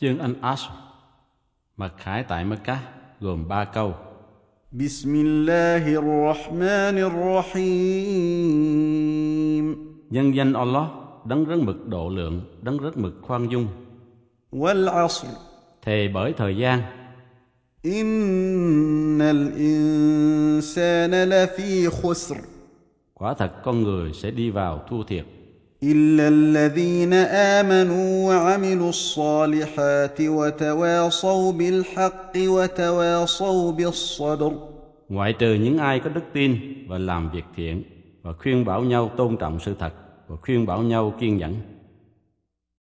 Chương Anh Ash Mật khải tại Mecca gồm ba câu. Bismillahirrahmanirrahim. Nhân danh Allah đấng rất mực độ lượng đấng rất mực khoan dung. Wal asr Thề bởi thời gian. Innal insana lafi khusr. Quả thật con người sẽ đi vào thua thiệt. إلا الذين آمنوا وعملوا الصالحات وتواصوا بالحق وتواصوا بالصبر Ngoại trừ những ai có đức tin và làm việc thiện và khuyên bảo nhau tôn trọng sự thật và khuyên bảo nhau kiên nhẫn.